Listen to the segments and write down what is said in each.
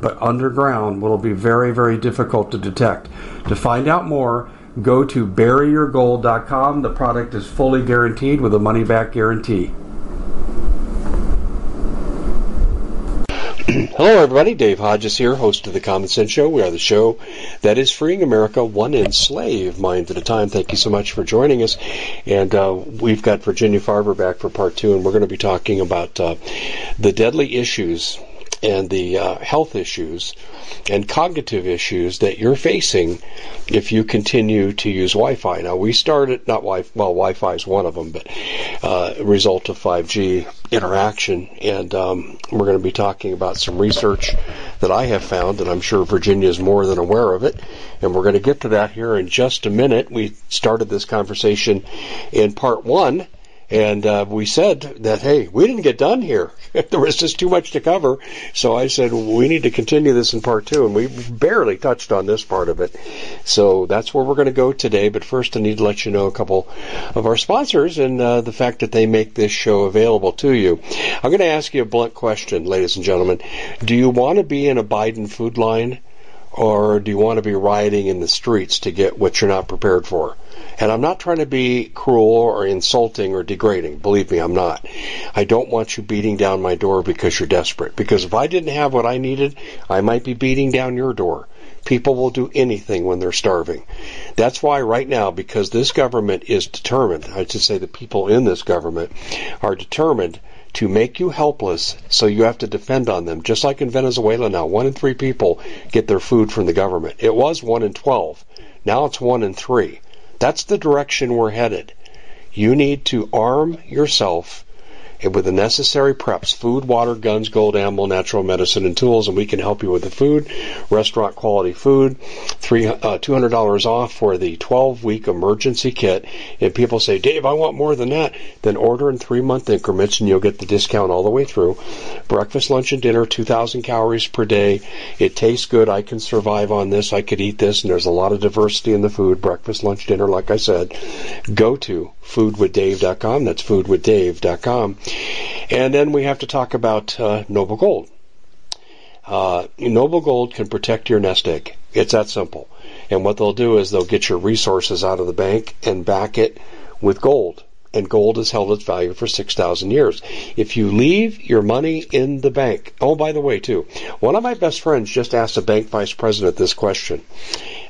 but underground will be very, very difficult to detect. To find out more, go to buryyourgold.com. The product is fully guaranteed with a money back guarantee. Hello, everybody. Dave Hodges here, host of the Common Sense Show. We are the show that is freeing America one enslaved mind at a time. Thank you so much for joining us. And uh, we've got Virginia Farver back for part two, and we're going to be talking about uh, the deadly issues and the uh, health issues and cognitive issues that you're facing if you continue to use Wi-Fi. Now we started not Wi well Wi-Fi is one of them, but uh, result of 5G interaction, and um, we're going to be talking about some research that I have found, and I'm sure Virginia is more than aware of it, and we're going to get to that here in just a minute. We started this conversation in part one and uh, we said that, hey, we didn't get done here. there was just too much to cover. So I said, we need to continue this in part two. And we barely touched on this part of it. So that's where we're going to go today. But first, I need to let you know a couple of our sponsors and uh, the fact that they make this show available to you. I'm going to ask you a blunt question, ladies and gentlemen. Do you want to be in a Biden food line? Or do you want to be rioting in the streets to get what you're not prepared for? And I'm not trying to be cruel or insulting or degrading. Believe me, I'm not. I don't want you beating down my door because you're desperate. Because if I didn't have what I needed, I might be beating down your door. People will do anything when they're starving. That's why right now, because this government is determined, I should say the people in this government are determined to make you helpless so you have to depend on them. Just like in Venezuela now, one in three people get their food from the government. It was one in twelve. Now it's one in three. That's the direction we're headed. You need to arm yourself with the necessary preps food, water, guns, gold, ammo, natural medicine, and tools, and we can help you with the food, restaurant quality food, three, uh, $200 off for the 12 week emergency kit. And people say, Dave, I want more than that. Then order in three month increments and you'll get the discount all the way through. Breakfast, lunch, and dinner, 2,000 calories per day. It tastes good. I can survive on this. I could eat this, and there's a lot of diversity in the food. Breakfast, lunch, dinner, like I said. Go to foodwithdave.com. That's foodwithdave.com. And then we have to talk about uh, Noble Gold. Uh, Noble Gold can protect your nest egg. It's that simple. And what they'll do is they'll get your resources out of the bank and back it with gold. And gold has held its value for 6,000 years. If you leave your money in the bank, oh, by the way, too, one of my best friends just asked a bank vice president this question.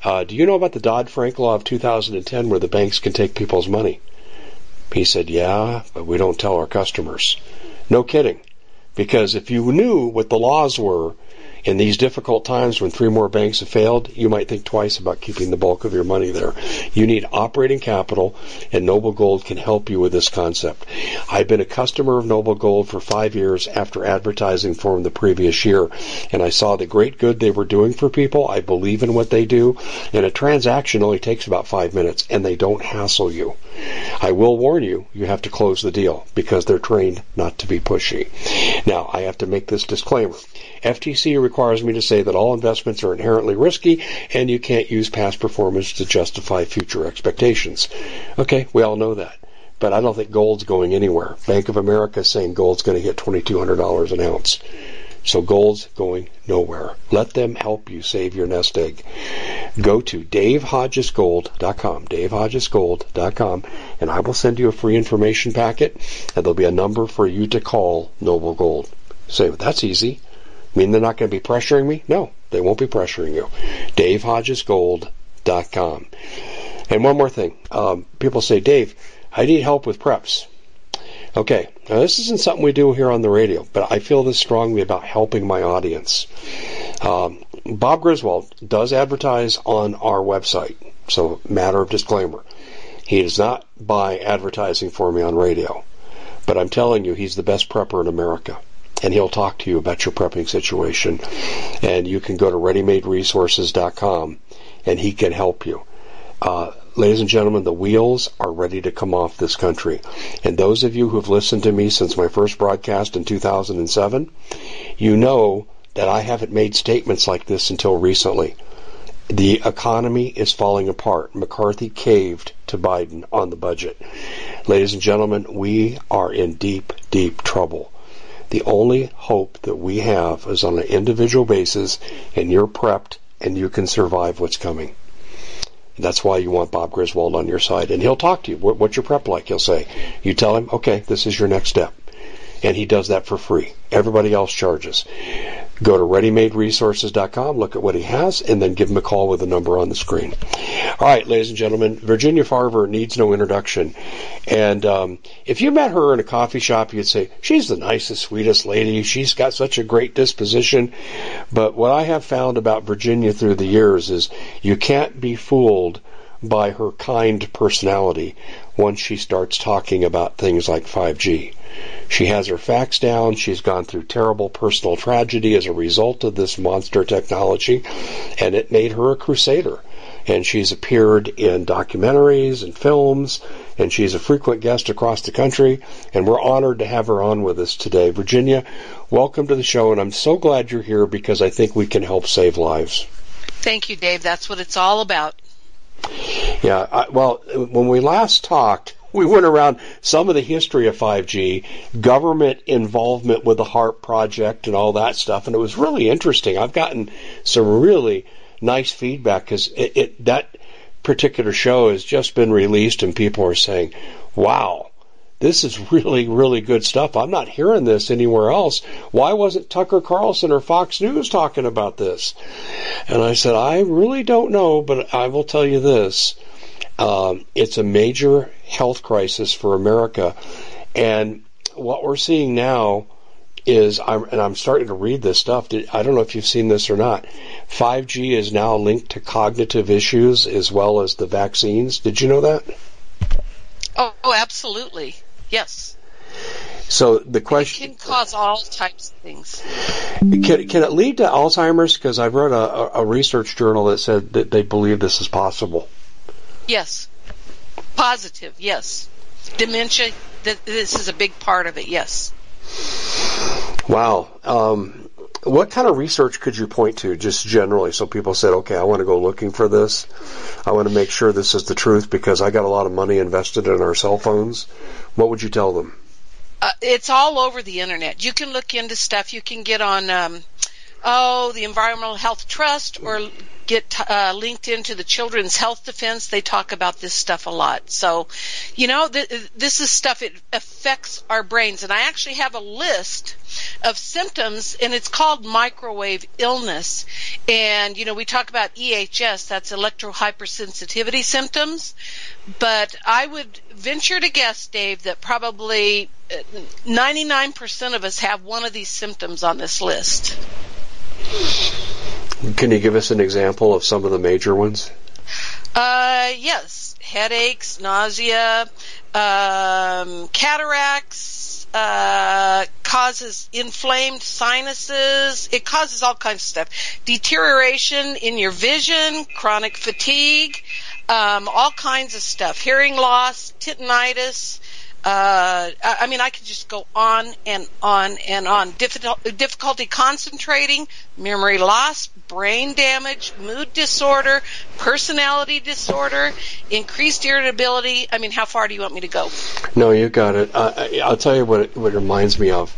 Uh, do you know about the Dodd-Frank law of 2010 where the banks can take people's money? He said, Yeah, but we don't tell our customers. No kidding. Because if you knew what the laws were in these difficult times when three more banks have failed, you might think twice about keeping the bulk of your money there. You need operating capital, and Noble Gold can help you with this concept. I've been a customer of Noble Gold for five years after advertising for them the previous year, and I saw the great good they were doing for people. I believe in what they do, and a transaction only takes about five minutes, and they don't hassle you. I will warn you, you have to close the deal because they're trained not to be pushy. Now, I have to make this disclaimer. FTC requires me to say that all investments are inherently risky and you can't use past performance to justify future expectations. Okay, we all know that. But I don't think gold's going anywhere. Bank of America is saying gold's going to hit $2,200 an ounce. So gold's going nowhere. Let them help you save your nest egg. Go to davehodgesgold.com, davehodgesgold.com, and I will send you a free information packet, and there'll be a number for you to call Noble Gold. Say, well, that's easy. Mean they're not going to be pressuring me? No, they won't be pressuring you. DaveHodgesGold.com. And one more thing. Um, people say, Dave, I need help with preps. Okay, now this isn't something we do here on the radio, but I feel this strongly about helping my audience. Um, Bob Griswold does advertise on our website, so matter of disclaimer. He does not buy advertising for me on radio, but I'm telling you, he's the best prepper in America. And he'll talk to you about your prepping situation. And you can go to readymaderesources.com and he can help you. Uh, ladies and gentlemen, the wheels are ready to come off this country. And those of you who have listened to me since my first broadcast in 2007, you know that I haven't made statements like this until recently. The economy is falling apart. McCarthy caved to Biden on the budget. Ladies and gentlemen, we are in deep, deep trouble. The only hope that we have is on an individual basis, and you're prepped and you can survive what's coming. That's why you want Bob Griswold on your side. And he'll talk to you. What's your prep like? He'll say. You tell him, okay, this is your next step. And he does that for free. Everybody else charges. Go to readymaderesources.com, look at what he has, and then give him a call with the number on the screen. All right, ladies and gentlemen, Virginia Farver needs no introduction. And um, if you met her in a coffee shop, you'd say, she's the nicest, sweetest lady. She's got such a great disposition. But what I have found about Virginia through the years is you can't be fooled by her kind personality once she starts talking about things like 5G. She has her facts down. She's gone through terrible personal tragedy as a result of this monster technology, and it made her a crusader. And she's appeared in documentaries and films, and she's a frequent guest across the country, and we're honored to have her on with us today. Virginia, welcome to the show, and I'm so glad you're here because I think we can help save lives. Thank you, Dave. That's what it's all about. Yeah, I, well, when we last talked, we went around some of the history of 5G, government involvement with the HAARP project and all that stuff, and it was really interesting. I've gotten some really nice feedback because it, it, that particular show has just been released, and people are saying, "Wow." This is really, really good stuff. I'm not hearing this anywhere else. Why wasn't Tucker Carlson or Fox News talking about this? And I said, I really don't know, but I will tell you this um, it's a major health crisis for America. And what we're seeing now is, I'm, and I'm starting to read this stuff. I don't know if you've seen this or not. 5G is now linked to cognitive issues as well as the vaccines. Did you know that? Oh, absolutely. Yes. So the question it can cause all types of things. Can, can it lead to Alzheimer's? Because I've read a, a research journal that said that they believe this is possible. Yes. Positive, yes. Dementia, th- this is a big part of it, yes. Wow. Um, what kind of research could you point to, just generally, so people said, okay, I want to go looking for this. I want to make sure this is the truth because I got a lot of money invested in our cell phones. What would you tell them? Uh, it's all over the internet. You can look into stuff. You can get on, um, oh, the Environmental Health Trust or get uh, linked into the Children's Health Defense. They talk about this stuff a lot. So, you know, th- this is stuff, it affects our brains. And I actually have a list of symptoms and it's called microwave illness. And, you know, we talk about EHS, that's electrohypersensitivity symptoms. But I would venture to guess, Dave, that probably 99% uh, of us have one of these symptoms on this list. Can you give us an example of some of the major ones? Uh, yes, headaches, nausea, um, cataracts, uh, causes inflamed sinuses. It causes all kinds of stuff. Deterioration in your vision, chronic fatigue, um, all kinds of stuff. Hearing loss, tinnitus, uh, I mean, I could just go on and on and on. Difficulty concentrating, memory loss, brain damage, mood disorder, personality disorder, increased irritability. I mean, how far do you want me to go? No, you got it. Uh, I'll tell you what it, what it reminds me of.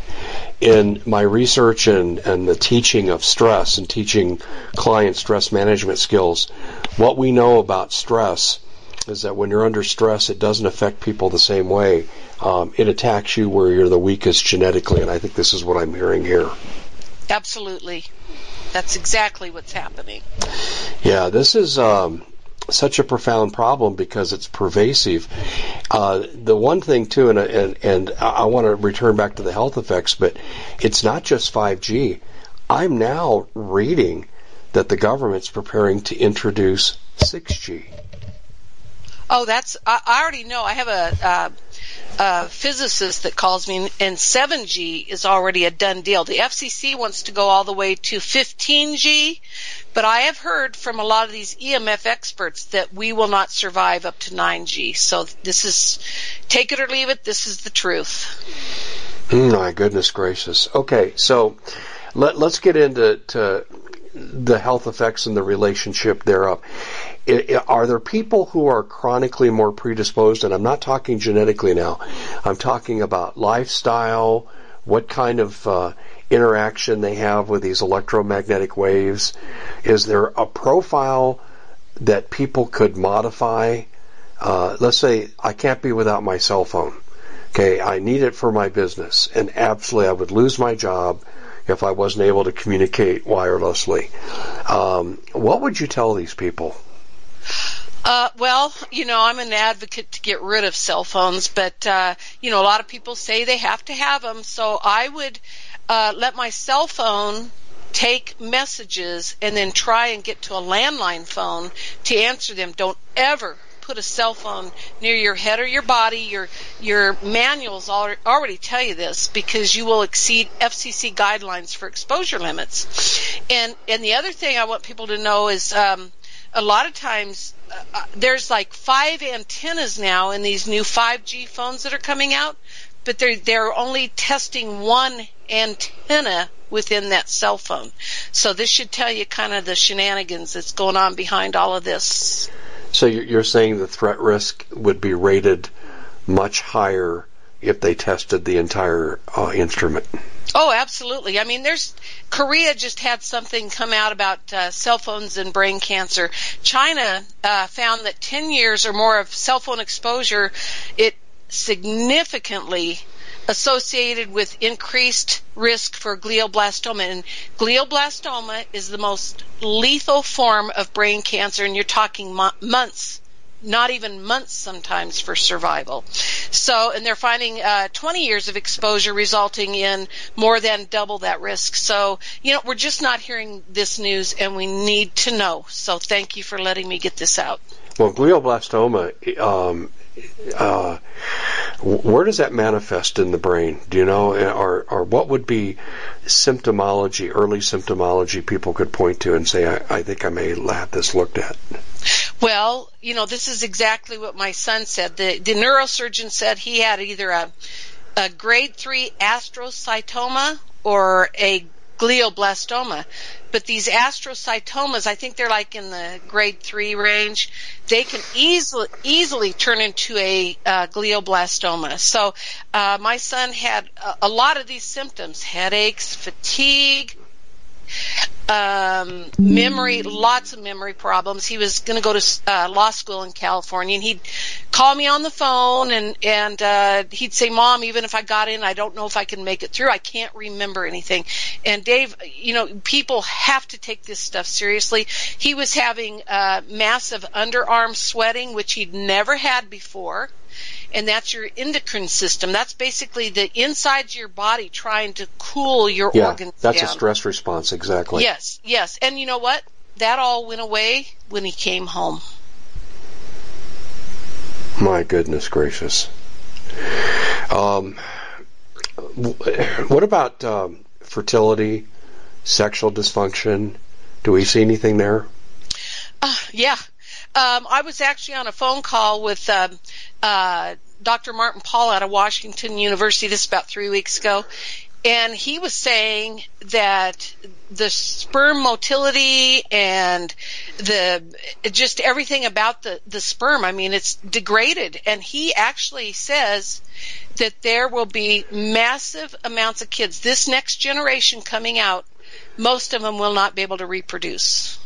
In my research and, and the teaching of stress and teaching clients stress management skills, what we know about stress is that when you're under stress, it doesn't affect people the same way. Um, it attacks you where you're the weakest genetically, and I think this is what I'm hearing here. Absolutely. That's exactly what's happening. Yeah, this is. Um, such a profound problem because it's pervasive. Uh, the one thing too, and and, and I want to return back to the health effects, but it's not just 5G. I'm now reading that the government's preparing to introduce 6G. Oh, that's I, I already know. I have a. Uh, physicist that calls me, and 7G is already a done deal. The FCC wants to go all the way to 15G, but I have heard from a lot of these EMF experts that we will not survive up to 9G. So this is, take it or leave it, this is the truth. My goodness gracious. Okay, so let, us get into the health effects and the relationship thereof are there people who are chronically more predisposed? And I'm not talking genetically now. I'm talking about lifestyle, what kind of uh, interaction they have with these electromagnetic waves. Is there a profile that people could modify? Uh, let's say I can't be without my cell phone. Okay, I need it for my business, and absolutely I would lose my job if I wasn't able to communicate wirelessly. Um, what would you tell these people? Uh, well, you know, I'm an advocate to get rid of cell phones, but uh, you know, a lot of people say they have to have them. So I would uh, let my cell phone take messages and then try and get to a landline phone to answer them. Don't ever put a cell phone near your head or your body. Your your manuals already tell you this because you will exceed FCC guidelines for exposure limits. And and the other thing I want people to know is. Um, a lot of times uh, uh, there's like five antennas now in these new 5G phones that are coming out, but they're they're only testing one antenna within that cell phone. So this should tell you kind of the shenanigans that's going on behind all of this. So you're saying the threat risk would be rated much higher if they tested the entire uh, instrument. Oh, absolutely. I mean, there's Korea just had something come out about uh, cell phones and brain cancer. China uh, found that 10 years or more of cell phone exposure, it significantly associated with increased risk for glioblastoma. And glioblastoma is the most lethal form of brain cancer, and you're talking mo- months not even months sometimes for survival. So, and they're finding uh, 20 years of exposure resulting in more than double that risk. So, you know, we're just not hearing this news and we need to know. So thank you for letting me get this out. Well, glioblastoma, um, uh, where does that manifest in the brain? Do you know, or, or what would be symptomology, early symptomology people could point to and say, I, I think I may have this looked at? Well, you know, this is exactly what my son said. The, the neurosurgeon said he had either a, a grade three astrocytoma or a glioblastoma. But these astrocytomas, I think they're like in the grade three range. They can easily easily turn into a uh, glioblastoma. So uh, my son had a, a lot of these symptoms: headaches, fatigue, um, memory, lots of memory problems. He was going to go to uh, law school in California, and he'd call me on the phone, and and uh, he'd say, "Mom, even if I got in, I don't know if I can make it through. I can't remember anything." And Dave, you know, people have to take this stuff seriously. He was having uh, massive underarm sweating, which he'd never had before and that's your endocrine system. That's basically the insides of your body trying to cool your yeah, organs. That's down. a stress response, exactly. Yes, yes. And you know what? That all went away when he came home. My goodness gracious. Um, what about um, fertility, sexual dysfunction? Do we see anything there? Uh, yeah, um, I was actually on a phone call with um, uh, Dr. Martin Pall out of Washington University. This about three weeks ago, and he was saying that the sperm motility and the just everything about the the sperm i mean it's degraded and he actually says that there will be massive amounts of kids this next generation coming out most of them will not be able to reproduce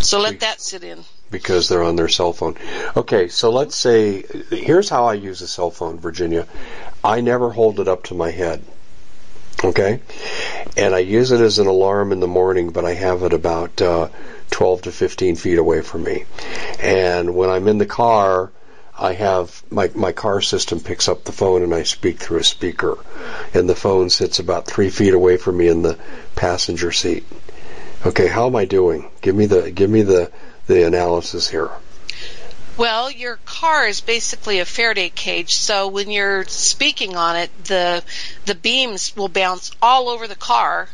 so let that sit in. Because they're on their cell phone. Okay, so let's say, here's how I use a cell phone, Virginia. I never hold it up to my head. Okay? and I use it as an alarm in the morning, but I have it about uh, 12 to 15 feet away from me. And when I'm in the car, I have my my car system picks up the phone and I speak through a speaker, and the phone sits about three feet away from me in the passenger seat. Okay, how am I doing? Give me the give me the the analysis here. Well, your car is basically a Faraday cage, so when you're speaking on it, the the beams will bounce all over the car,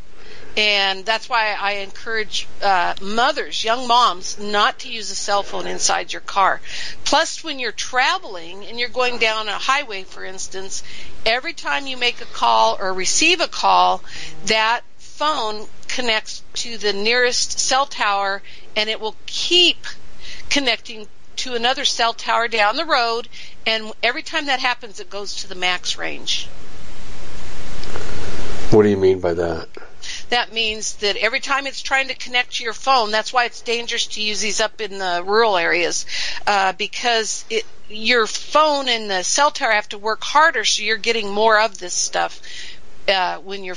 and that's why I encourage uh, mothers, young moms, not to use a cell phone inside your car. Plus, when you're traveling and you're going down a highway, for instance, every time you make a call or receive a call, that phone connects to the nearest cell tower, and it will keep connecting to another cell tower down the road, and every time that happens, it goes to the max range. What do you mean by that? That means that every time it's trying to connect to your phone, that's why it's dangerous to use these up in the rural areas, uh, because it, your phone and the cell tower have to work harder, so you're getting more of this stuff uh, when you're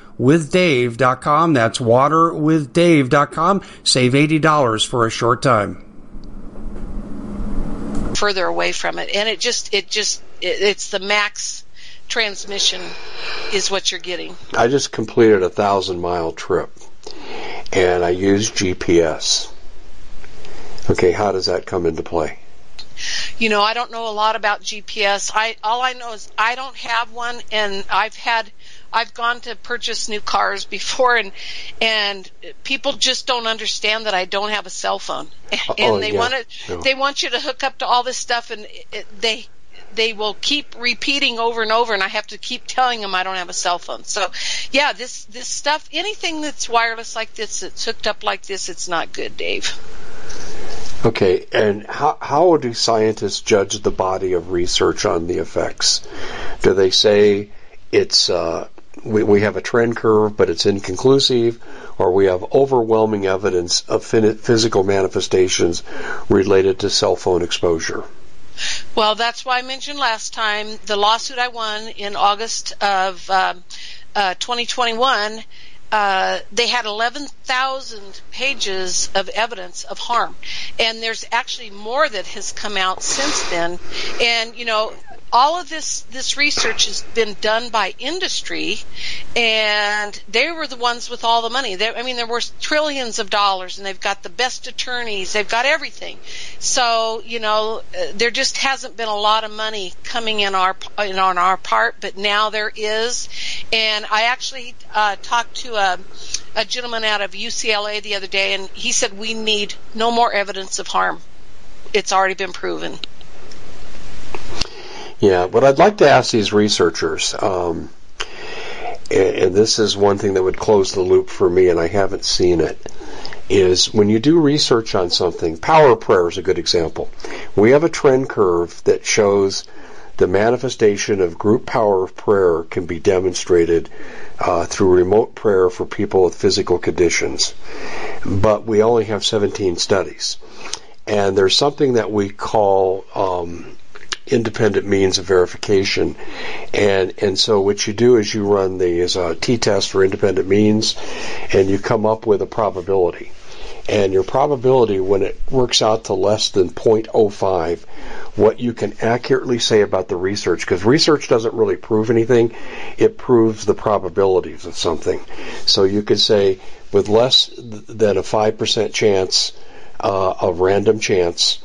waterwithdave.com. That's waterwithdave.com. Save $80 for a short time. Further away from it. And it just, it just, it, it's the max transmission is what you're getting. I just completed a thousand mile trip and I used GPS. Okay, how does that come into play? You know, I don't know a lot about GPS. I all I know is I don't have one and I've had I've gone to purchase new cars before and and people just don't understand that I don't have a cell phone. And oh, they yeah. want to they want you to hook up to all this stuff and it, they they will keep repeating over and over and I have to keep telling them I don't have a cell phone. So yeah, this this stuff anything that's wireless like this that's hooked up like this it's not good, Dave. Okay, and how how do scientists judge the body of research on the effects? Do they say it's uh, we, we have a trend curve, but it's inconclusive, or we have overwhelming evidence of physical manifestations related to cell phone exposure. Well, that's why I mentioned last time the lawsuit I won in August of um, uh, 2021 uh, they had 11,000 pages of evidence of harm. And there's actually more that has come out since then. And, you know, all of this this research has been done by industry, and they were the ones with all the money. They, I mean, there were trillions of dollars, and they've got the best attorneys. They've got everything. So you know, uh, there just hasn't been a lot of money coming in our in on our part, but now there is. And I actually uh, talked to a a gentleman out of UCLA the other day, and he said we need no more evidence of harm. It's already been proven. Yeah, what I'd like to ask these researchers, um, and, this is one thing that would close the loop for me, and I haven't seen it, is when you do research on something, power of prayer is a good example. We have a trend curve that shows the manifestation of group power of prayer can be demonstrated uh, through remote prayer for people with physical conditions. But we only have 17 studies. And there's something that we call um, independent means of verification. And and so what you do is you run the uh, t-test for independent means, and you come up with a probability. And your probability, when it works out to less than 0.05, what you can accurately say about the research, because research doesn't really prove anything, it proves the probabilities of something. So you could say with less than a 5% chance uh, of random chance,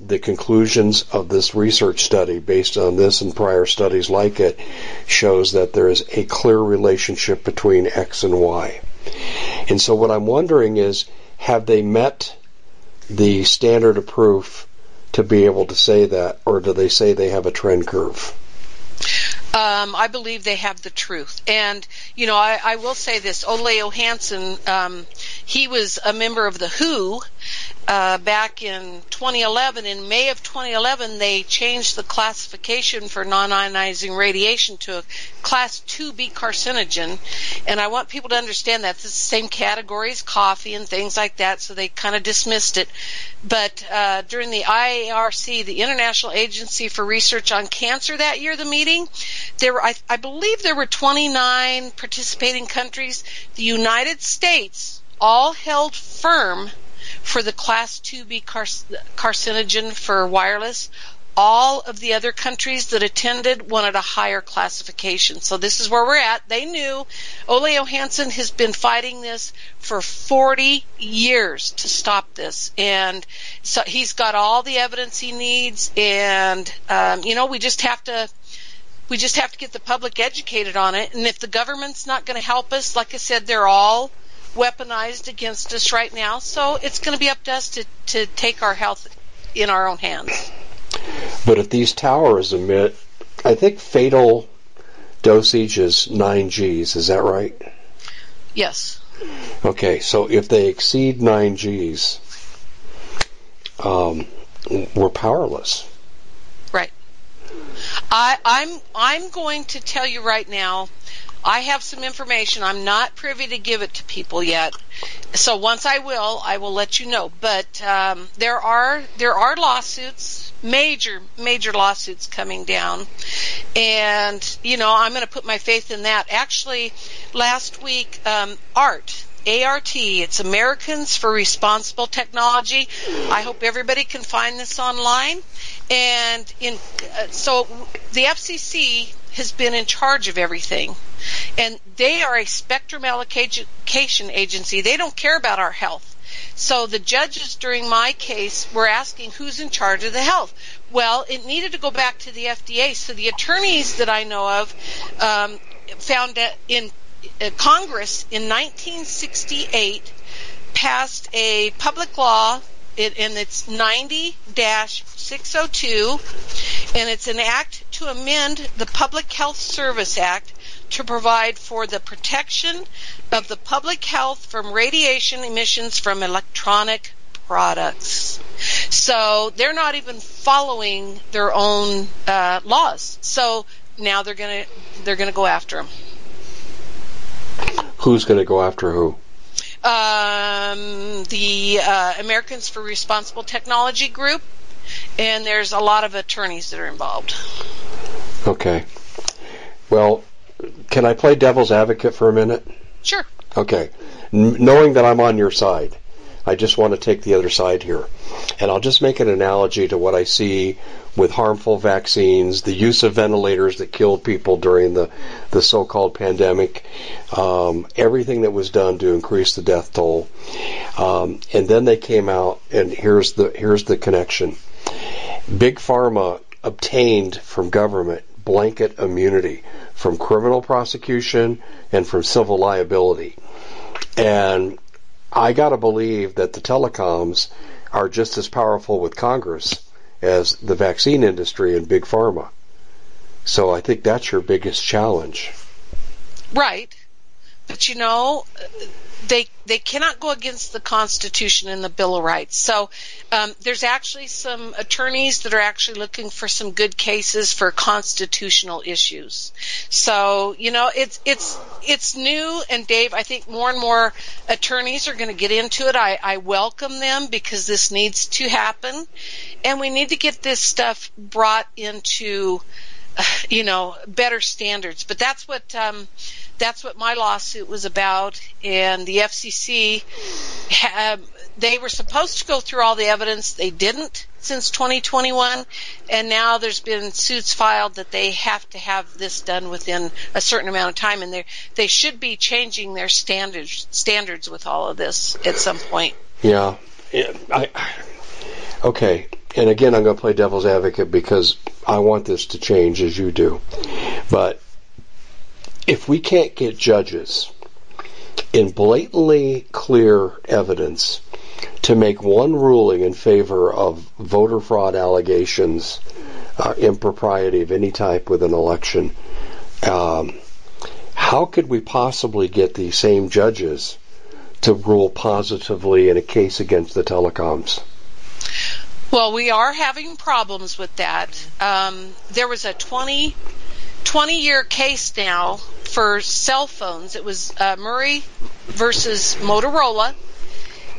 the conclusions of this research study based on this and prior studies like it shows that there is a clear relationship between X and Y. And so what I'm wondering is, have they met the standard of proof to be able to say that, or do they say they have a trend curve? Um, I believe they have the truth. And, you know, I, I will say this. Olle Johansson, um, he was a member of the WHO, uh, back in 2011. In May of 2011, they changed the classification for non-ionizing radiation to a class 2B carcinogen. And I want people to understand that it's the same category as coffee and things like that, so they kind of dismissed it. But uh, during the IARC, the International Agency for Research on Cancer that year, the meeting, there were, I, I believe there were 29 participating countries. The United States all held firm for the class 2B carcinogen for wireless. All of the other countries that attended wanted a higher classification. So this is where we're at. They knew Olle Johansson has been fighting this for 40 years to stop this. And so he's got all the evidence he needs. And, um, you know, we just have to we just have to get the public educated on it. And if the government's not going to help us, like I said, they're all weaponized against us right now. So it's going to be up to us to, to take our health in our own hands. But if these towers emit, I think fatal dosage is 9 Gs, is that right? Yes. Okay, so if they exceed 9 Gs, um, we're powerless. Right. I, I'm I'm going to tell you right now I have some information. I'm not privy to give it to people yet. So once I will, I will let you know. But um, there are there are lawsuits, major major lawsuits coming down, and you know I'm going to put my faith in that. Actually, last week, um, ART. ART, it's Americans for Responsible Technology. I hope everybody can find this online. And in uh, so the FCC has been in charge of everything. And they are a spectrum allocation agency. They don't care about our health. So the judges during my case were asking who's in charge of the health. Well, it needed to go back to the FDA. So the attorneys that I know of um, found that in uh, Congress in 1968 passed a public law it, and it's 90-602 and it's an act to amend the Public Health Service Act to provide for the protection of the public health from radiation emissions from electronic products. So they're not even following their own uh, laws. So now they're gonna they're gonna go after them. Who's gonna go after who? Um, the uh, Americans for Responsible Technology group, and there's a lot of attorneys that are involved. Okay. Well, can I play devil's advocate for a minute? Sure. Okay. N- knowing that I'm on your side, I just want to take the other side here. And I'll just make an analogy to what I see with harmful vaccines, the use of ventilators that killed people during the, the so-called pandemic, um, everything that was done to increase the death toll. Um, and then they came out, and here's the, here's the connection. Big Pharma obtained from government blanket immunity from criminal prosecution and from civil liability. And I got to believe that the telecoms are just as powerful with Congress as the vaccine industry and big pharma. So I think that's your biggest challenge. Right. But you know, they they cannot go against the Constitution and the Bill of Rights. So um, there's actually some attorneys that are actually looking for some good cases for constitutional issues. So you know, it's it's it's new, and Dave, I think more and more attorneys are going to get into it. I, I welcome them because this needs to happen, and we need to get this stuff brought into you know better standards. But that's what. Um, that's what my lawsuit was about. And the FCC, had, they were supposed to go through all the evidence. They didn't since 2021. And now there's been suits filed that they have to have this done within a certain amount of time. And they they should be changing their standards standards with all of this at some point. Yeah. I, okay. And again, I'm going to play devil's advocate because I want this to change as you do. But if we can't get judges in blatantly clear evidence to make one ruling in favor of voter fraud allegations, uh, impropriety of any type with an election, um, how could we possibly get the same judges to rule positively in a case against the telecoms? Well, we are having problems with that. Um, there was a 20 20 year case now for cell phones. It was uh, Murray versus Motorola,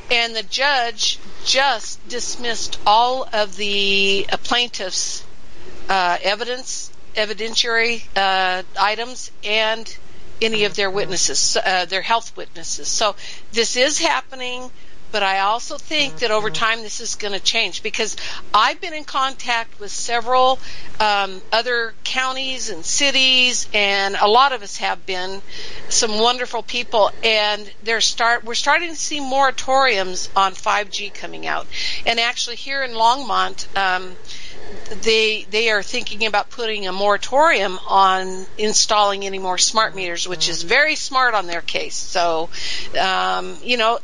and the judge just dismissed all of the uh, plaintiffs' uh, evidence, evidentiary uh, items, and any of their witnesses, uh, their health witnesses. So this is happening. But I also think that over time this is going to change because I've been in contact with several um, other counties and cities, and a lot of us have been some wonderful people, and they're start we're starting to see moratoriums on 5G coming out. And actually, here in Longmont. Um, they they are thinking about putting a moratorium on installing any more smart meters, which is very smart on their case. So, um, you know,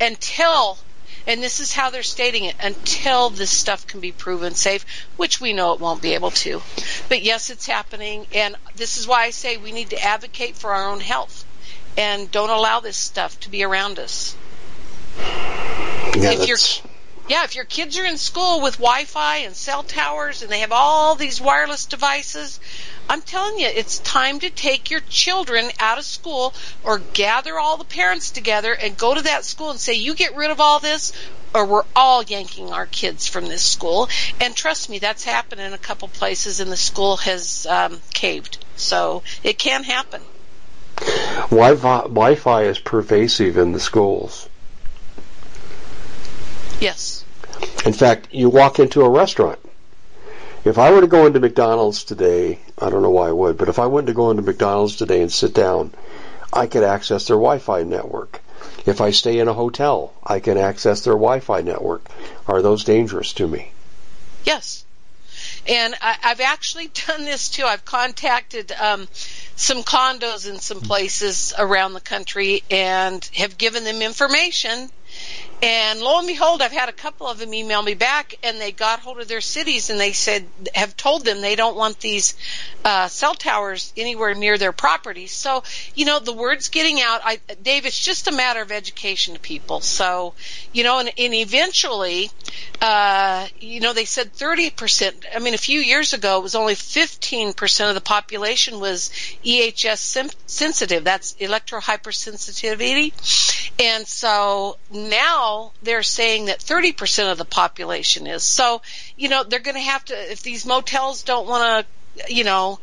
until and this is how they're stating it until this stuff can be proven safe, which we know it won't be able to. But yes, it's happening, and this is why I say we need to advocate for our own health and don't allow this stuff to be around us. Yeah, if you're yeah, if your kids are in school with Wi-Fi and cell towers and they have all these wireless devices, I'm telling you, it's time to take your children out of school or gather all the parents together and go to that school and say, you get rid of all this or we're all yanking our kids from this school. And trust me, that's happened in a couple places and the school has um, caved. So it can happen. Wi-Fi, Wi-Fi is pervasive in the schools. Yes. In fact, you walk into a restaurant. If I were to go into McDonald's today, I don't know why I would, but if I went to go into McDonald's today and sit down, I could access their Wi-Fi network. If I stay in a hotel, I can access their Wi-Fi network. Are those dangerous to me? Yes. And I, have actually done this too. I've contacted um, some condos in some places around the country and have given them information and lo and behold, I've had a couple of them email me back, and they got hold of their cities, and they said have told them they don't want these uh, cell towers anywhere near their properties. So you know the word's getting out. I, Dave, it's just a matter of education to people. So you know, and, and eventually, uh, you know, they said 30 percent. I mean, a few years ago, it was only 15 percent of the population was EHS sim- sensitive. That's electro hypersensitivity, and so now now they're saying that 30% of the population is. So, you know, they're going to have to, if these motels don't want to, you know,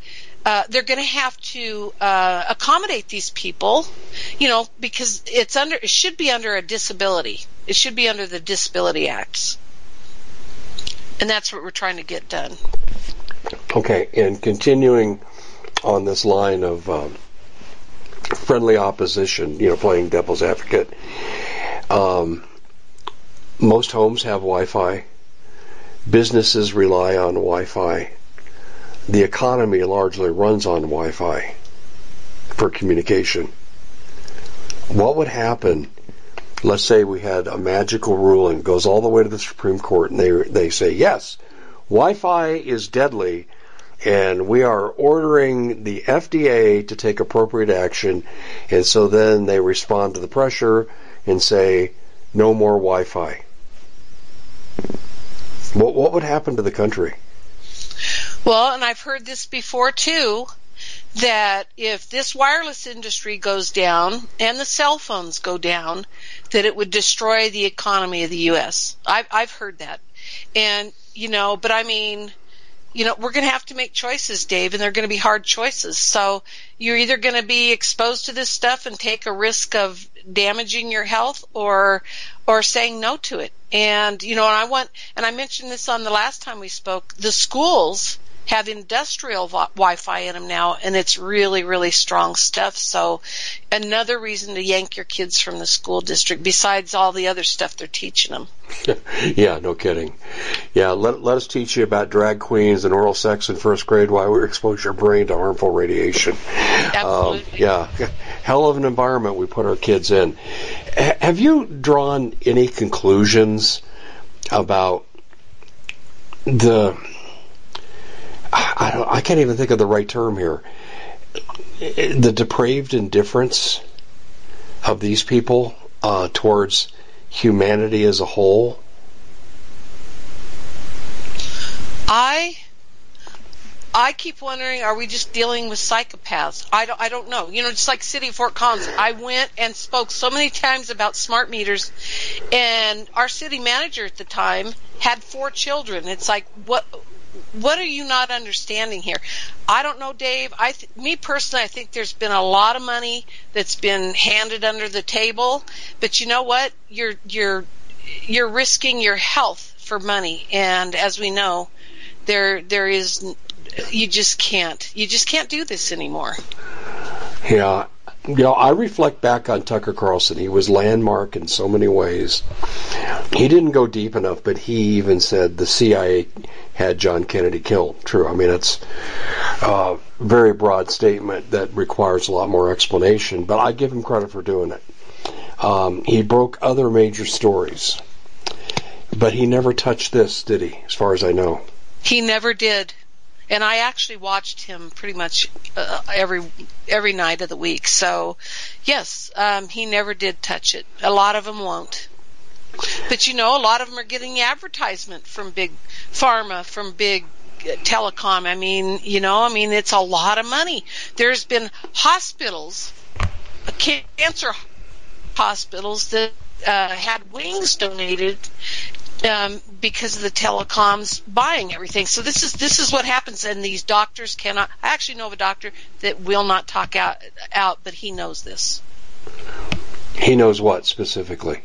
uh, they're going to have to uh, accommodate these people, you know, because it's under it should be under a disability. It should be under the Disability Acts, and that's what we're trying to get done. Okay, and continuing on this line of um, friendly opposition, you know, playing devil's advocate. Um, most homes have Wi-Fi. Businesses rely on Wi-Fi the economy largely runs on Wi-Fi for communication. What would happen? Let's say we had a magical ruling goes all the way to the Supreme Court, and they they say yes, Wi-Fi is deadly, and we are ordering the FDA to take appropriate action, and so then they respond to the pressure and say no more Wi-Fi. What what would happen to the country? Well, and I've heard this before too, that if this wireless industry goes down and the cell phones go down, that it would destroy the economy of the U.S. I've, I've heard that. And, you know, but I mean, you know, we're going to have to make choices, Dave, and they're going to be hard choices. So you're either going to be exposed to this stuff and take a risk of damaging your health or, or saying no to it. And, you know, and I want, and I mentioned this on the last time we spoke, the schools, have industrial Wi-Fi in them now, and it's really, really strong stuff. So, another reason to yank your kids from the school district, besides all the other stuff they're teaching them. yeah, no kidding. Yeah, let, let us teach you about drag queens and oral sex in first grade while we expose your brain to harmful radiation. Absolutely. Um, yeah, hell of an environment we put our kids in. H- have you drawn any conclusions about the I, don't, I can't even think of the right term here. The depraved indifference of these people uh, towards humanity as a whole. I I keep wondering, are we just dealing with psychopaths? I don't, I don't know. You know, just like City of Fort Collins, I went and spoke so many times about smart meters, and our city manager at the time had four children. It's like, what, what are you not understanding here? I don't know, Dave. I, th- me personally, I think there's been a lot of money that's been handed under the table, but you know what? You're you're you're risking your health for money, and as we know, there there is you just can't you just can't do this anymore. Yeah, you know, I reflect back on Tucker Carlson. He was landmark in so many ways. He didn't go deep enough, but he even said the CIA had John Kennedy killed. True. I mean, it's a very broad statement that requires a lot more explanation, but I give him credit for doing it. Um, he broke other major stories, but he never touched this, did he? As far as I know, he never did and I actually watched him pretty much uh, every every night of the week. So, yes, um, he never did touch it. A lot of them won't, but you know, a lot of them are getting advertisement from big pharma, from big uh, telecom. I mean, you know, I mean, it's a lot of money. There's been hospitals, cancer hospitals that uh, had wings donated um, because of the telecoms buying everything. So this is this is what happens, and these doctors cannot. I actually know of a doctor that will not talk out out, but he knows this. He knows what specifically.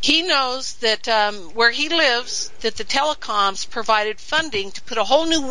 He knows that um, where he lives, that the telecoms provided funding to put a whole new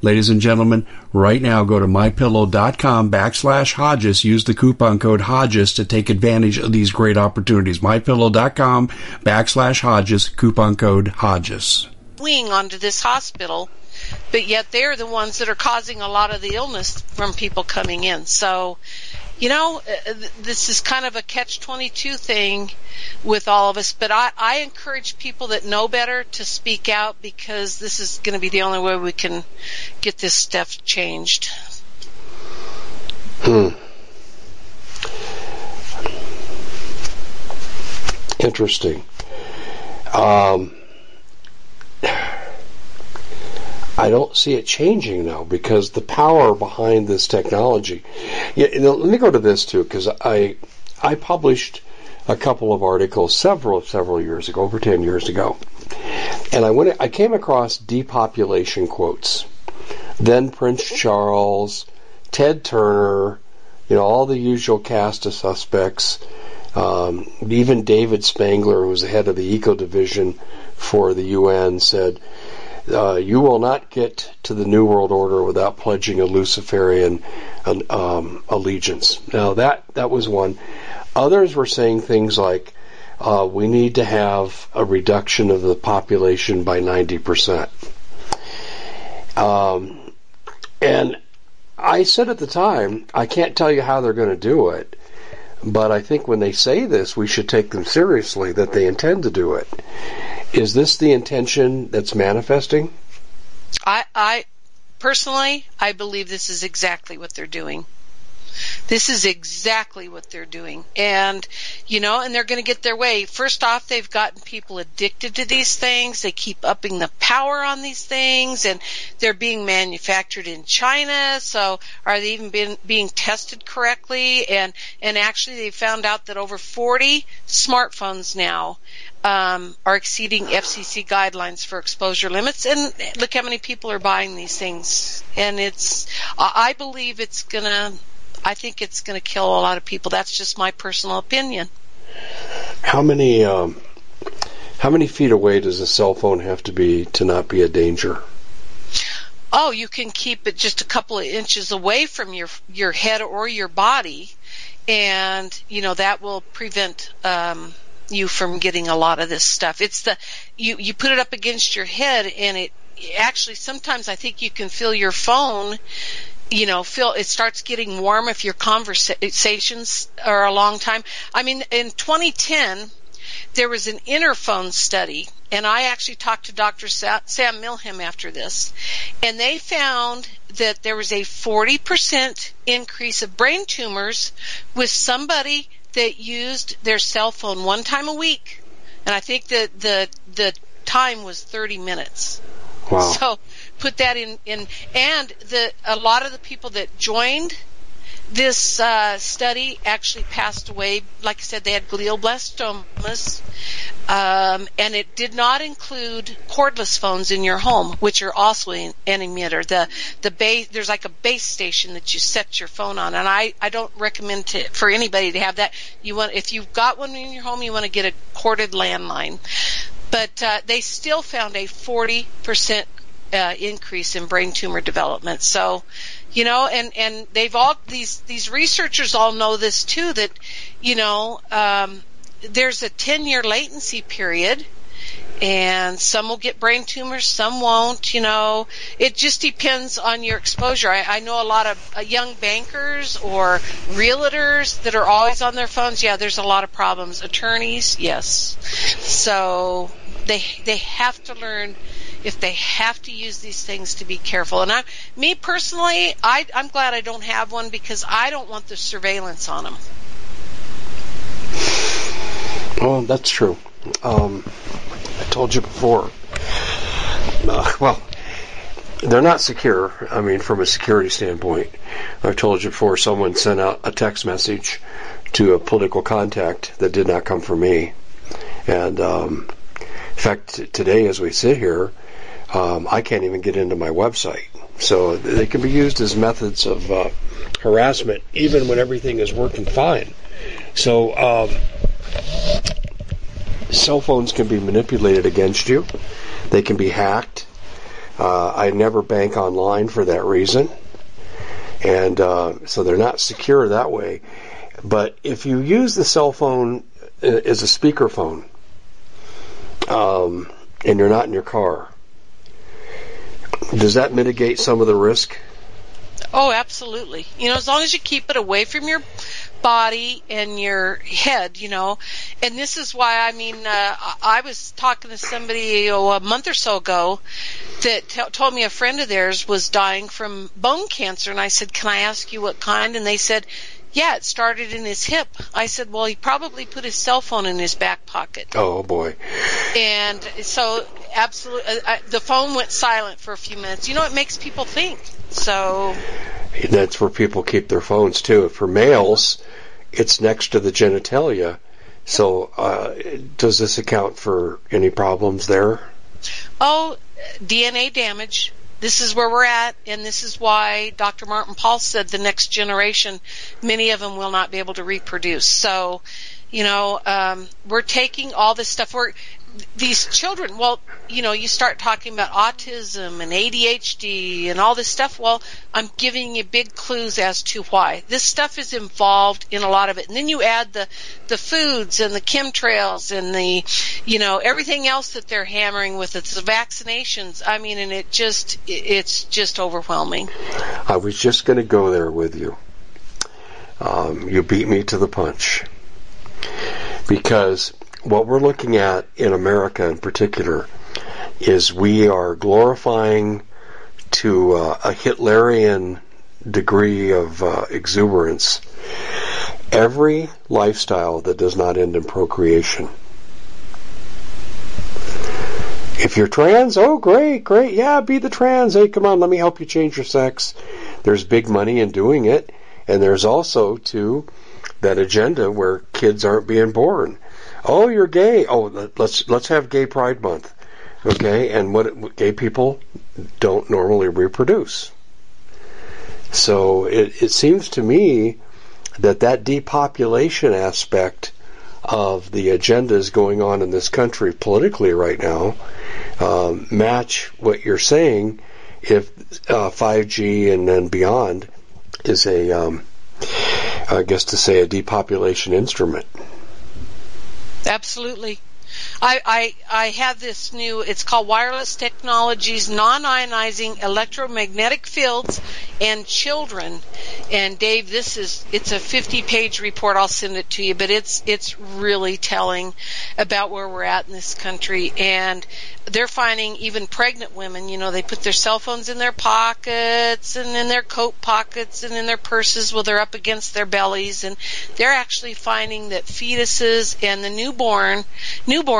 Ladies and gentlemen, right now go to mypillow.com backslash Hodges. Use the coupon code Hodges to take advantage of these great opportunities. Mypillow.com backslash Hodges, coupon code Hodges. Wing onto this hospital, but yet they're the ones that are causing a lot of the illness from people coming in. So, you know, uh, this is kind of a catch 22 thing with all of us, but I, I encourage people that know better to speak out because this is going to be the only way we can get this stuff changed. Hmm. Interesting. Um, I don't see it changing now because the power behind this technology. Yeah, let me go to this too because I I published a couple of articles several several years ago, over ten years ago, and I went I came across depopulation quotes. Then Prince Charles, Ted Turner, you know all the usual cast of suspects. Um, even David Spangler, who was the head of the Eco Division for the UN, said uh, you will not get to the New World Order without pledging a Luciferian um, allegiance. Now that that was one. Others were saying things like, uh, "We need to have a reduction of the population by ninety percent." Um, and I said at the time, I can't tell you how they're going to do it, but I think when they say this, we should take them seriously that they intend to do it. Is this the intention that's manifesting? I, I personally, I believe this is exactly what they're doing. This is exactly what they're doing. And, you know, and they're going to get their way. First off, they've gotten people addicted to these things. They keep upping the power on these things and they're being manufactured in China. So are they even being, being tested correctly? And, and actually they found out that over 40 smartphones now um, are exceeding FCC guidelines for exposure limits, and look how many people are buying these things. And it's, I believe it's gonna, I think it's gonna kill a lot of people. That's just my personal opinion. How many, um, how many feet away does a cell phone have to be to not be a danger? Oh, you can keep it just a couple of inches away from your your head or your body, and you know that will prevent. Um, you from getting a lot of this stuff. It's the you you put it up against your head and it actually sometimes I think you can feel your phone you know, feel it starts getting warm if your conversations are a long time. I mean, in 2010, there was an Interphone study, and I actually talked to Dr. Sam Milham after this, and they found that there was a 40% increase of brain tumors with somebody that used their cell phone one time a week, and I think that the the time was 30 minutes. Wow. So put that in in and the a lot of the people that joined this uh, study actually passed away. Like I said, they had glioblastomas, um, and it did not include cordless phones in your home, which are also an emitter. The the base there's like a base station that you set your phone on, and I I don't recommend to, for anybody to have that. You want if you've got one in your home, you want to get a corded landline. But uh, they still found a 40 percent uh, increase in brain tumor development. So you know and and they've all these these researchers all know this too that you know um, there's a 10 year latency period and some will get brain tumors, some won't. You know, it just depends on your exposure. I, I know a lot of uh, young bankers or realtors that are always on their phones. Yeah, there's a lot of problems. Attorneys, yes. So they they have to learn if they have to use these things to be careful. And I, me personally, I, I'm glad I don't have one because I don't want the surveillance on them. Well, that's true. Um, I told you before. Uh, well, they're not secure. I mean, from a security standpoint, I've told you before. Someone sent out a text message to a political contact that did not come from me, and um, in fact, today as we sit here, um, I can't even get into my website. So they can be used as methods of uh, harassment, even when everything is working fine. So um, cell phones can be manipulated against you. They can be hacked. Uh, I never bank online for that reason, and uh, so they're not secure that way. But if you use the cell phone uh, as a speakerphone, um, and you're not in your car, does that mitigate some of the risk? Oh, absolutely. You know, as long as you keep it away from your body and your head, you know. And this is why, I mean, uh, I was talking to somebody oh, a month or so ago that t- told me a friend of theirs was dying from bone cancer. And I said, Can I ask you what kind? And they said, Yeah, it started in his hip. I said, well, he probably put his cell phone in his back pocket. Oh boy. And so, absolutely, uh, the phone went silent for a few minutes. You know, it makes people think. So. That's where people keep their phones too. For males, it's next to the genitalia. So, uh, does this account for any problems there? Oh, DNA damage this is where we're at, and this is why Dr. Martin Pall said the next generation, many of them will not be able to reproduce. So, you know, um, we're taking all this stuff. We're these children, well, you know, you start talking about autism and ADHD and all this stuff. Well, I'm giving you big clues as to why. This stuff is involved in a lot of it. And then you add the, the foods and the chemtrails and the, you know, everything else that they're hammering with It's the vaccinations. I mean, and it just, it's just overwhelming. I was just going to go there with you. Um, you beat me to the punch. Because what we're looking at in America in particular is we are glorifying to uh, a Hitlerian degree of uh, exuberance every lifestyle that does not end in procreation. If you're trans, oh great, great, yeah, be the trans. Hey, come on, let me help you change your sex. There's big money in doing it, and there's also too that agenda where kids aren't being born. Oh, you're gay. Oh, let's let's have Gay Pride Month. Okay, and what gay people don't normally reproduce. So it, it seems to me that that depopulation aspect of the agendas going on in this country politically right now um, match what you're saying if uh, 5G and then beyond is a, um, I guess to say, a depopulation instrument. Absolutely. I, I, I have this new, it's called Wireless Technologies Non-Ionizing Electromagnetic Fields and Children. And Dave, this is, it's a 50 page report. I'll send it to you, but it's, it's really telling about where we're at in this country. And they're finding even pregnant women, you know, they put their cell phones in their pockets and in their coat pockets and in their purses while they're up against their bellies. And they're actually finding that fetuses and the newborn,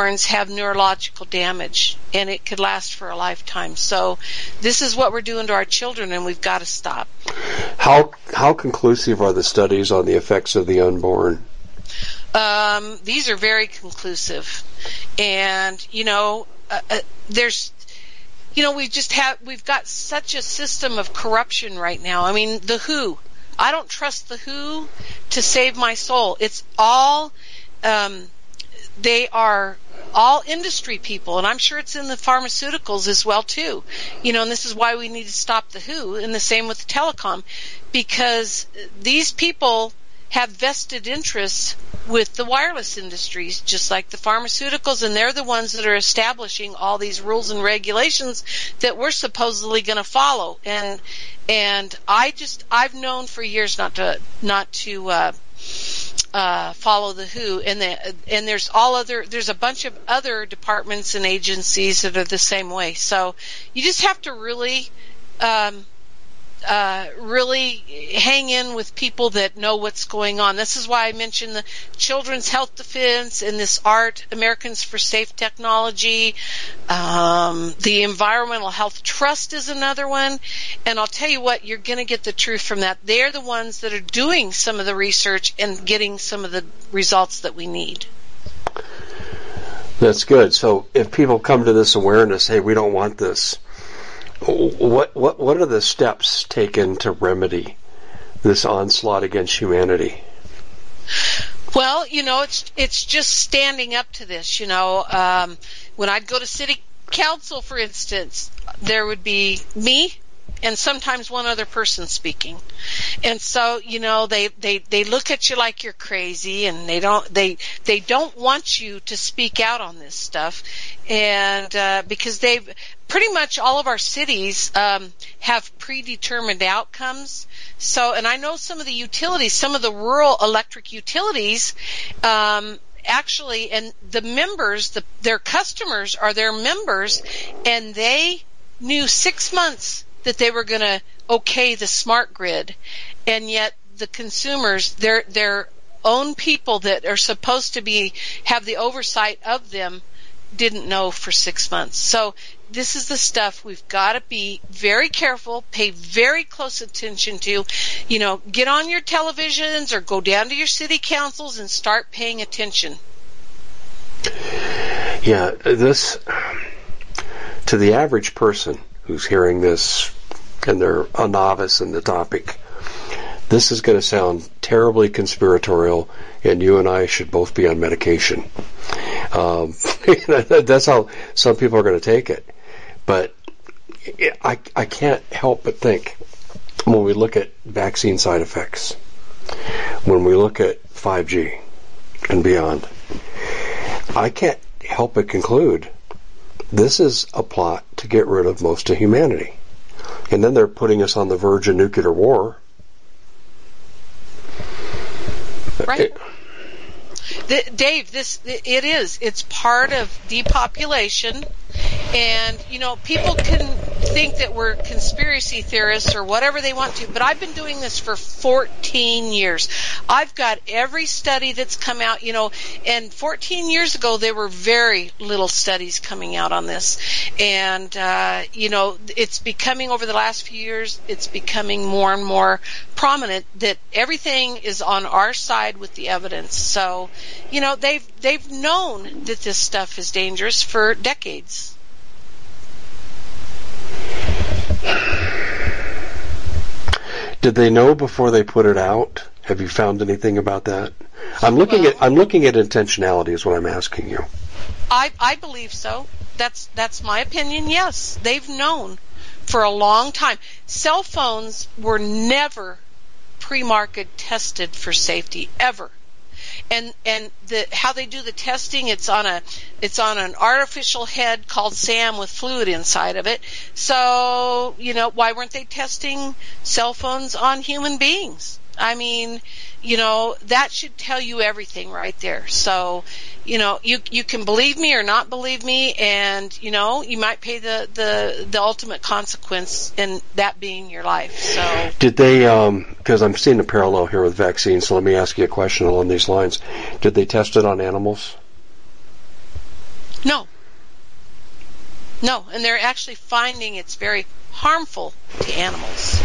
newborns have neurological damage and it could last for a lifetime. So this is what we're doing to our children and we've got to stop. How, how conclusive are the studies on the effects of the unborn? Um, these are very conclusive. And, you know, uh, uh, there's you know we just have we've got such a system of corruption right now i mean the who i don't trust the who to save my soul it's all um, they are all industry people and i'm sure it's in the pharmaceuticals as well too you know and this is why we need to stop the who and the same with the telecom because these people have vested interests with the wireless industries, just like the pharmaceuticals, and they're the ones that are establishing all these rules and regulations that we're supposedly going to follow. And and I just I've known for years not to not to uh, uh, follow the WHO, and the, and there's all other there's a bunch of other departments and agencies that are the same way. So you just have to really. Um, uh, really hang in with people that know what's going on. This is why I mentioned the Children's Health Defense and this ART, Americans for Safe Technology. Um, the Environmental Health Trust is another one. And I'll tell you what, you're going to get the truth from that. They're the ones that are doing some of the research and getting some of the results that we need. That's good. So if people come to this awareness, hey, we don't want this what what what are the steps taken to remedy this onslaught against humanity? Well, you know, it's it's just standing up to this. You know, um, when I'd go to city council, for instance, there would be me and sometimes one other person speaking. And so, you know, they, they, they look at you like you're crazy and they don't, they, they don't want you to speak out on this stuff. And, uh, because they've, pretty much all of our cities, um, have predetermined outcomes. So, and I know some of the utilities, some of the rural electric utilities, um, actually, and the members, the, their customers are their members, and they knew six months that they were going to okay the smart grid, and yet the consumers, their their own people that are supposed to be have the oversight of them didn't know for six months. So this is the stuff we've got to be very careful, pay very close attention to. You know, get on your televisions or go down to your city councils and start paying attention. Yeah, this to the average person who's hearing this and they're a novice in the topic, this is going to sound terribly conspiratorial, and you and I should both be on medication. Um, that's how some people are going to take it. But I, I can't help but think when we look at vaccine side effects, when we look at 5G and beyond, I can't help but conclude this is a plot to get rid of most of humanity. And then they're putting us on the verge of nuclear war. Right. The, Dave, this it is. It's part of depopulation, and you know people can think that we're conspiracy theorists or whatever they want to, but I've been doing this for 14 years. I've got every study that's come out. You know, and 14 years ago there were very little studies coming out on this, and uh, you know it's becoming over the last few years. It's becoming more and more prominent that everything is on our side with the evidence. So you know, they've they've known that this stuff is dangerous for decades. Did they know before they put it out? Have you found anything about that? I'm looking well, at I'm looking at intentionality is what I'm asking you. I I believe so. That's that's my opinion. Yes, they've known for a long time. Cell phones were never pre-market tested for safety ever and and the how they do the testing it's on a it's on an artificial head called SAM with fluid inside of it. So, you know, why weren't they testing cell phones on human beings? I mean, you know, that should tell you everything right there. So, you know, you you can believe me or not believe me, and you know, you might pay the the the ultimate consequence in that being your life. So, did they? Because um, I'm seeing a parallel here with vaccines. So let me ask you a question along these lines. Did they test it on animals? No. No, and they're actually finding it's very harmful to animals.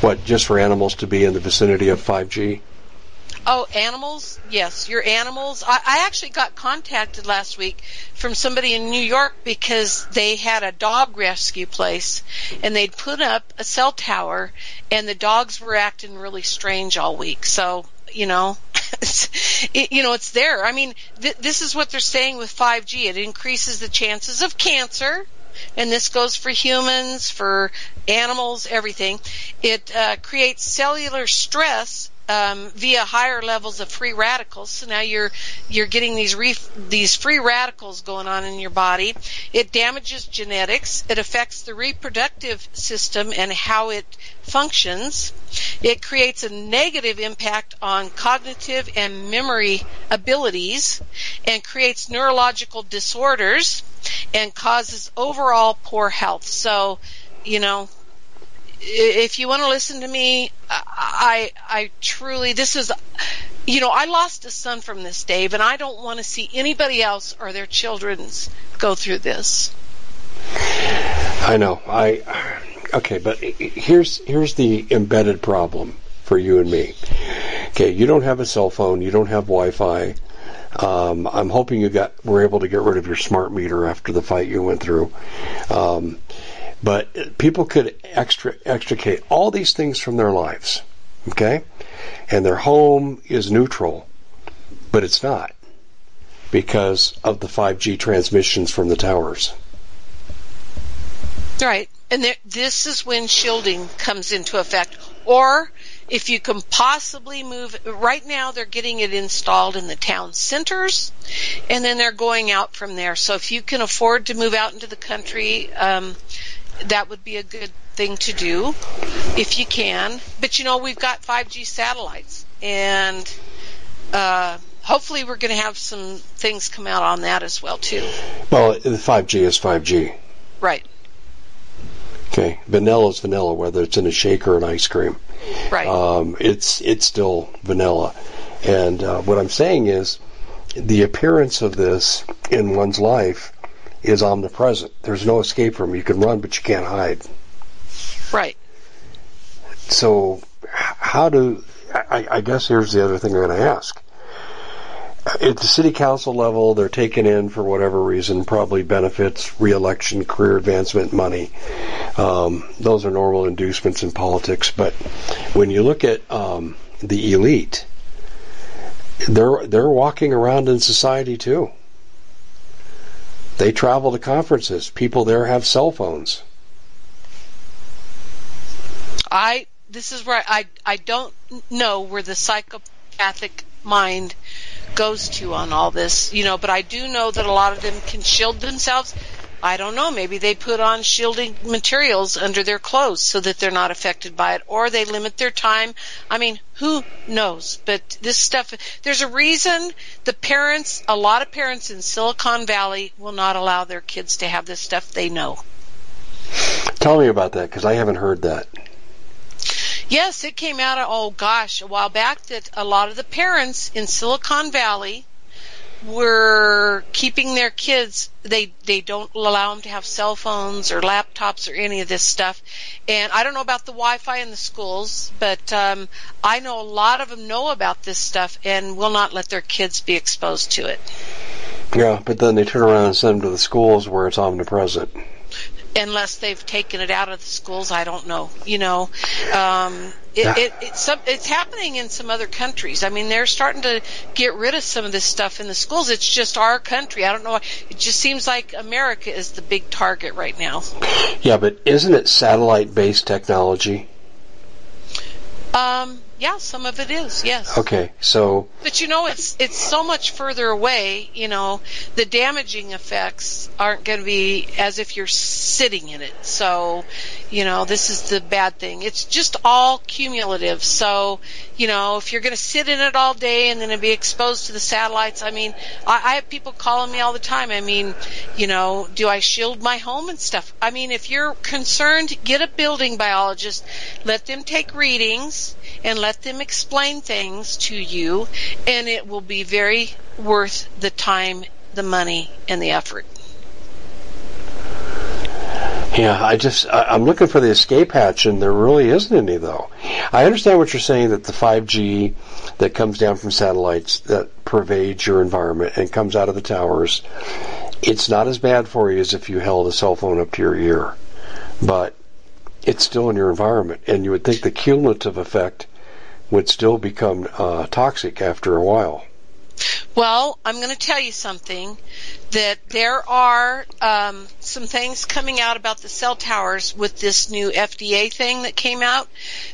What, just for animals to be in the vicinity of 5G? Oh, animals? Yes, your animals. I, I actually got contacted last week from somebody in New York because they had a dog rescue place and they'd put up a cell tower and the dogs were acting really strange all week. So, you know, it, you know, it's there. I mean, th- this is what they're saying with 5G. It increases the chances of cancer and this goes for humans, for animals, everything. It uh, creates cellular stress um, via higher levels of free radicals. So now you're you're getting these these free radicals going on in your body. It damages genetics. It affects the reproductive system and how it functions. It creates a negative impact on cognitive and memory abilities and creates neurological disorders and causes overall poor health. So, you know, if you want to listen to me, I, I truly, this is, you know, I lost a son from this, Dave, and I don't want to see anybody else or their children's go through this. I know. I, okay, but here's, here's the embedded problem for you and me. Okay, you don't have a cell phone, you don't have Wi-Fi. Um, I'm hoping you got were able to get rid of your smart meter after the fight you went through. Um, but people could extra, extricate all these things from their lives, okay? And their home is neutral, but it's not because of the 5G transmissions from the towers. Right. And there, this is when shielding comes into effect. Or if you can possibly move, right now they're getting it installed in the town centers and then they're going out from there. So if you can afford to move out into the country, um, that would be a good thing to do if you can. But you know, we've got 5G satellites and, uh, hopefully we're going to have some things come out on that as well too. Well, the 5G is 5G. Right. Okay, vanilla is vanilla, whether it's in a shake or an ice cream. Right. Um, it's it's still vanilla, and uh, what I'm saying is, the appearance of this in one's life is omnipresent. There's no escape from it. You can run, but you can't hide. Right. So, how do I, I guess here's the other thing I'm going to ask. At the city council level, they're taken in for whatever reason, probably benefits, reelection, career advancement money. Um, those are normal inducements in politics. But when you look at um, the elite, they're they're walking around in society too. They travel to conferences. People there have cell phones. I this is where I I don't know where the psychopathic mind goes to on all this, you know, but I do know that a lot of them can shield themselves. I don't know, maybe they put on shielding materials under their clothes so that they're not affected by it or they limit their time. I mean, who knows? But this stuff there's a reason the parents, a lot of parents in Silicon Valley will not allow their kids to have this stuff they know. Tell me about that because I haven't heard that. Yes, it came out, oh gosh, a while back that a lot of the parents in Silicon Valley were keeping their kids they they don't allow them to have cell phones or laptops or any of this stuff and i don't know about the wi-fi in the schools but um i know a lot of them know about this stuff and will not let their kids be exposed to it Yeah, but then they turn around and send them to the schools where it's omnipresent. Unless they've taken it out of the schools. I don't know. You know, um, it, Yeah. it, it's some, it's happening in some other countries. I mean, they're starting to get rid of some of this stuff in the schools. It's just our country. I don't know. why. It just seems like America is the big target right now. Yeah, but isn't it satellite-based technology? Um, yeah, some of it is. Yes. Okay, so But you know, it's it's so much further away. You know, the damaging effects aren't going to be as if you're sitting in it. So, you know, this is the bad thing. It's just all cumulative. So, you know, if you're going to sit in it all day and then be exposed to the satellites, I mean, I, I have people calling me all the time. I mean, you know, do I shield my home and stuff? I mean, if you're concerned, get a building biologist, let them take readings and let them explain things to you and it will be very worth the time, the money, and the effort. yeah, I just I, I'm looking for the escape hatch, and there really isn't any though. I understand what you're saying that the 5G that comes down from satellites that pervades your environment and comes out of the towers, it's not as bad for you as if you held a cell phone up to your ear, but it's still in your environment, and you would think the cumulative effect would still become uh, toxic after a while. Well, I'm going to tell you something that there are um, some things coming out about the cell towers with this new FDA thing that came out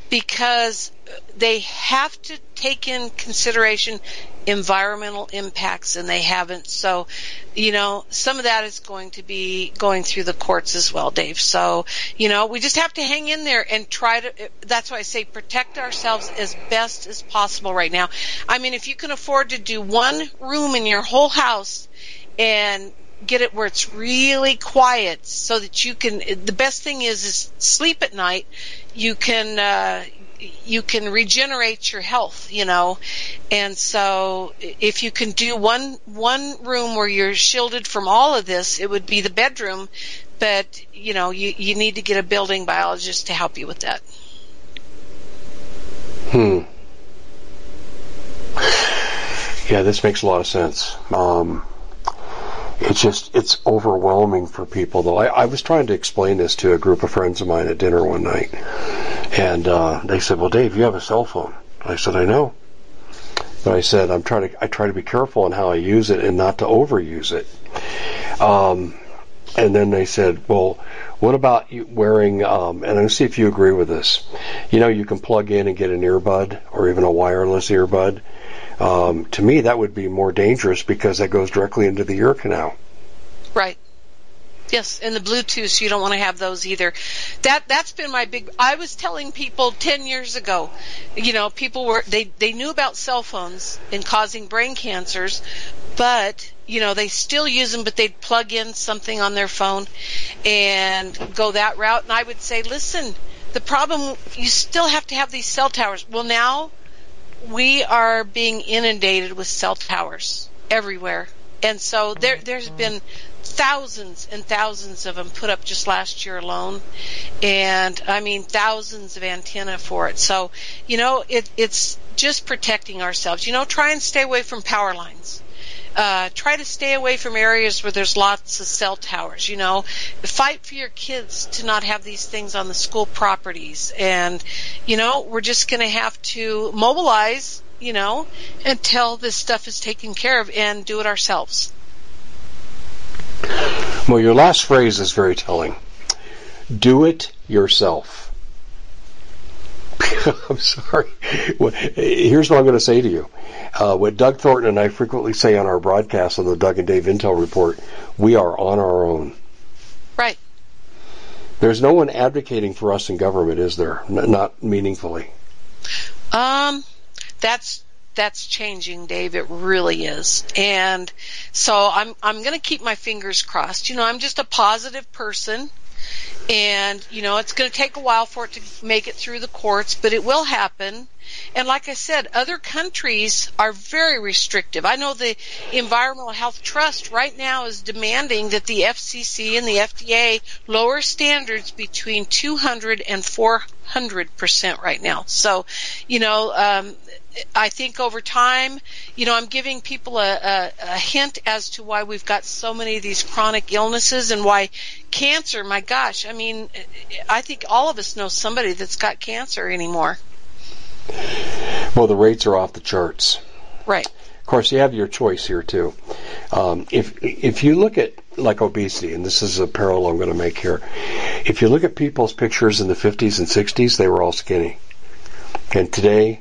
because they have to take in consideration environmental impacts and they haven't. So, you know, some of that is going to be going through the courts as well, Dave. So, you know, we just have to hang in there and try to, that's why I say protect ourselves as best as possible right now. I mean, if you can afford to do one room in your whole house and get it where it's really quiet so that you can the best thing is is sleep at night you can uh you can regenerate your health you know and so if you can do one one room where you're shielded from all of this it would be the bedroom but you know you you need to get a building biologist to help you with that Hmm. Yeah, this makes a lot of sense. Um, it's just it's overwhelming for people though. I, I was trying to explain this to a group of friends of mine at dinner one night, and uh, they said, "Well, Dave, you have a cell phone." I said, "I know," but I said, "I'm trying to I try to be careful on how I use it and not to overuse it." Um, and then they said, "Well, what about you wearing?" Um, and I'm see if you agree with this. You know, you can plug in and get an earbud or even a wireless earbud. Um, to me, that would be more dangerous because that goes directly into the ear canal. Right. Yes, and the Bluetooth, you don't want to have those either. That that's been my big. I was telling people ten years ago, you know, people were they they knew about cell phones and causing brain cancers, but you know they still use them, but they'd plug in something on their phone and go that route. And I would say, listen, the problem you still have to have these cell towers. Well, now we are being inundated with cell towers everywhere. And so there, there's been thousands and thousands of them put up just last year alone, and I mean thousands of antenna for it. So you know it, it's just protecting ourselves. You know, try and stay away from power lines. Uh, try to stay away from areas where there's lots of cell towers. You know, fight for your kids to not have these things on the school properties. And, you know, we're just going to have to mobilize, you know, until this stuff is taken care of and do it ourselves. Well, your last phrase is very telling. Do it yourself. I'm sorry. Here's what I'm going to say to you. Uh, what Doug Thornton and I frequently say on our broadcast on the Doug and Dave Intel Report, we are on our own. Right. There's no one advocating for us in government, is there? N- not meaningfully. Um, that's that's changing, Dave. It really is. And so I'm I'm going to keep my fingers crossed. You know, I'm just a positive person. And, you know, it's going to take a while for it to make it through the courts, but it will happen. And like I said, other countries are very restrictive. I know the Environmental Health Trust right now is demanding that the FCC and the FDA lower standards between 200 and 400 percent right now. So, you know, um, I think over time, you know, I'm giving people a, a, a, hint as to why we've got so many of these chronic illnesses and why cancer, my gosh, I mean, I think all of us know somebody that's got cancer anymore. Well, the rates are off the charts. Right. Of course, you have your choice here too. Um, if if you look at like obesity, and this is a parallel I'm going to make here, if you look at people's pictures in the 50s and 60s, they were all skinny, and today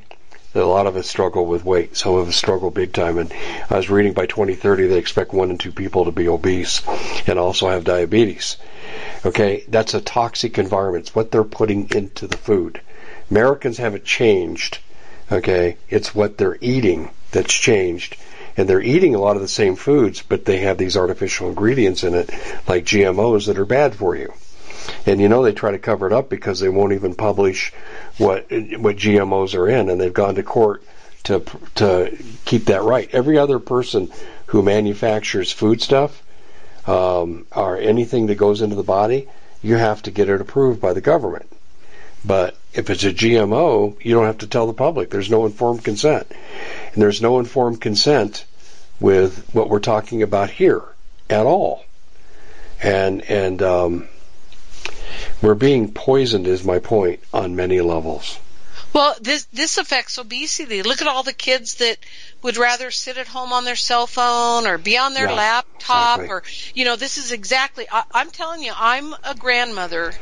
a lot of us struggle with weight. Some of us struggle big time. And I was reading by 2030 they expect one in two people to be obese and also have diabetes. Okay, that's a toxic environment. It's what they're putting into the food. Americans haven't changed. Okay, it's what they're eating that's changed. And they're eating a lot of the same foods, but they have these artificial ingredients in it, like GMOs, that are bad for you. And you know they try to cover it up because they won't even publish what what GMOs are in, and they've gone to court to to keep that right. Every other person who manufactures food stuff um, or anything that goes into the body, you have to get it approved by the government. But if it's a GMO, you don't have to tell the public. There's no informed consent, and there's no informed consent with what we're talking about here at all. And and um, we're being poisoned, is my point, on many levels. Well, this this affects obesity. Look at all the kids that would rather sit at home on their cell phone or be on their yeah, laptop exactly. or you know this is exactly I, i'm telling you i'm a grandmother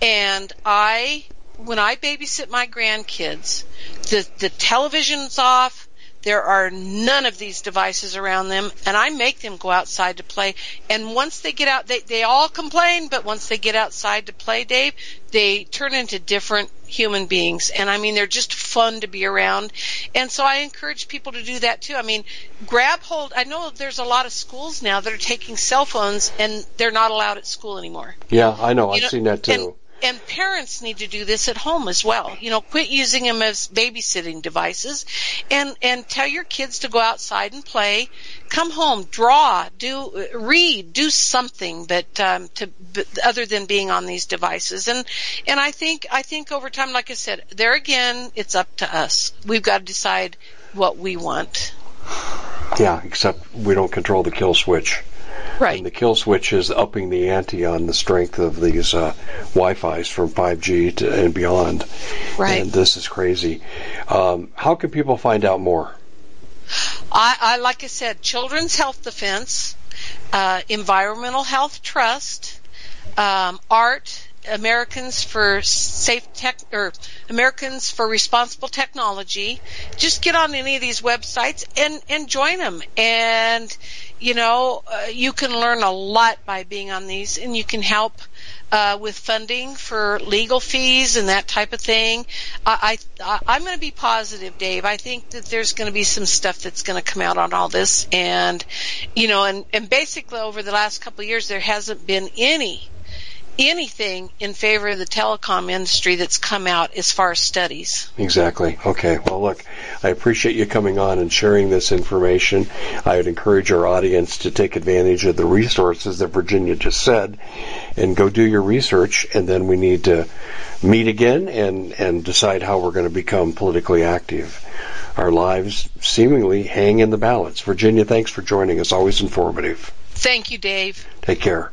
and i when i babysit my grandkids the the television's off there are none of these devices around them, and I make them go outside to play. And once they get out, they, they all complain, but once they get outside to play, Dave, they turn into different human beings. And I mean, they're just fun to be around. And so I encourage people to do that too. I mean, grab hold. I know there's a lot of schools now that are taking cell phones and they're not allowed at school anymore. Yeah, I know. You I've know, seen that too. And, parents need to do this at home as well. You know, quit using them as babysitting devices and, and tell your kids to go outside and play. Come home, draw, do, read, do something but, um, to, other than being on these devices. And, and I think, I think over time, like I said, there again, it's up to us. We've got to decide what we want. Yeah, except we don't control the kill switch. Right. And the kill switch is upping the ante on the strength of these uh, Wi-Fi's from 5G to, and beyond. Right. And this is crazy. Um, how can people find out more? I, I like I said, Children's Health Defense, uh, Environmental Health Trust, um, ART, Americans for Safe Tech or Americans for Responsible Technology. Just get on any of these websites and and join them. And you know, uh, you can learn a lot by being on these, and you can help uh, with funding for legal fees and that type of thing. I, I I'm going to be positive, Dave. I think that there's going to be some stuff that's going to come out on all this, and you know, and and basically over the last couple of years, there hasn't been any anything in favor of the telecom industry that's come out as far as studies. Exactly. Okay. Well, look, I appreciate you coming on and sharing this information. I would encourage our audience to take advantage of the resources that Virginia just said and go do your research, and then we need to meet again and, and decide how we're going to become politically active. Our lives seemingly hang in the balance. Virginia, thanks for joining us. Always informative. Thank you, Dave. Take care.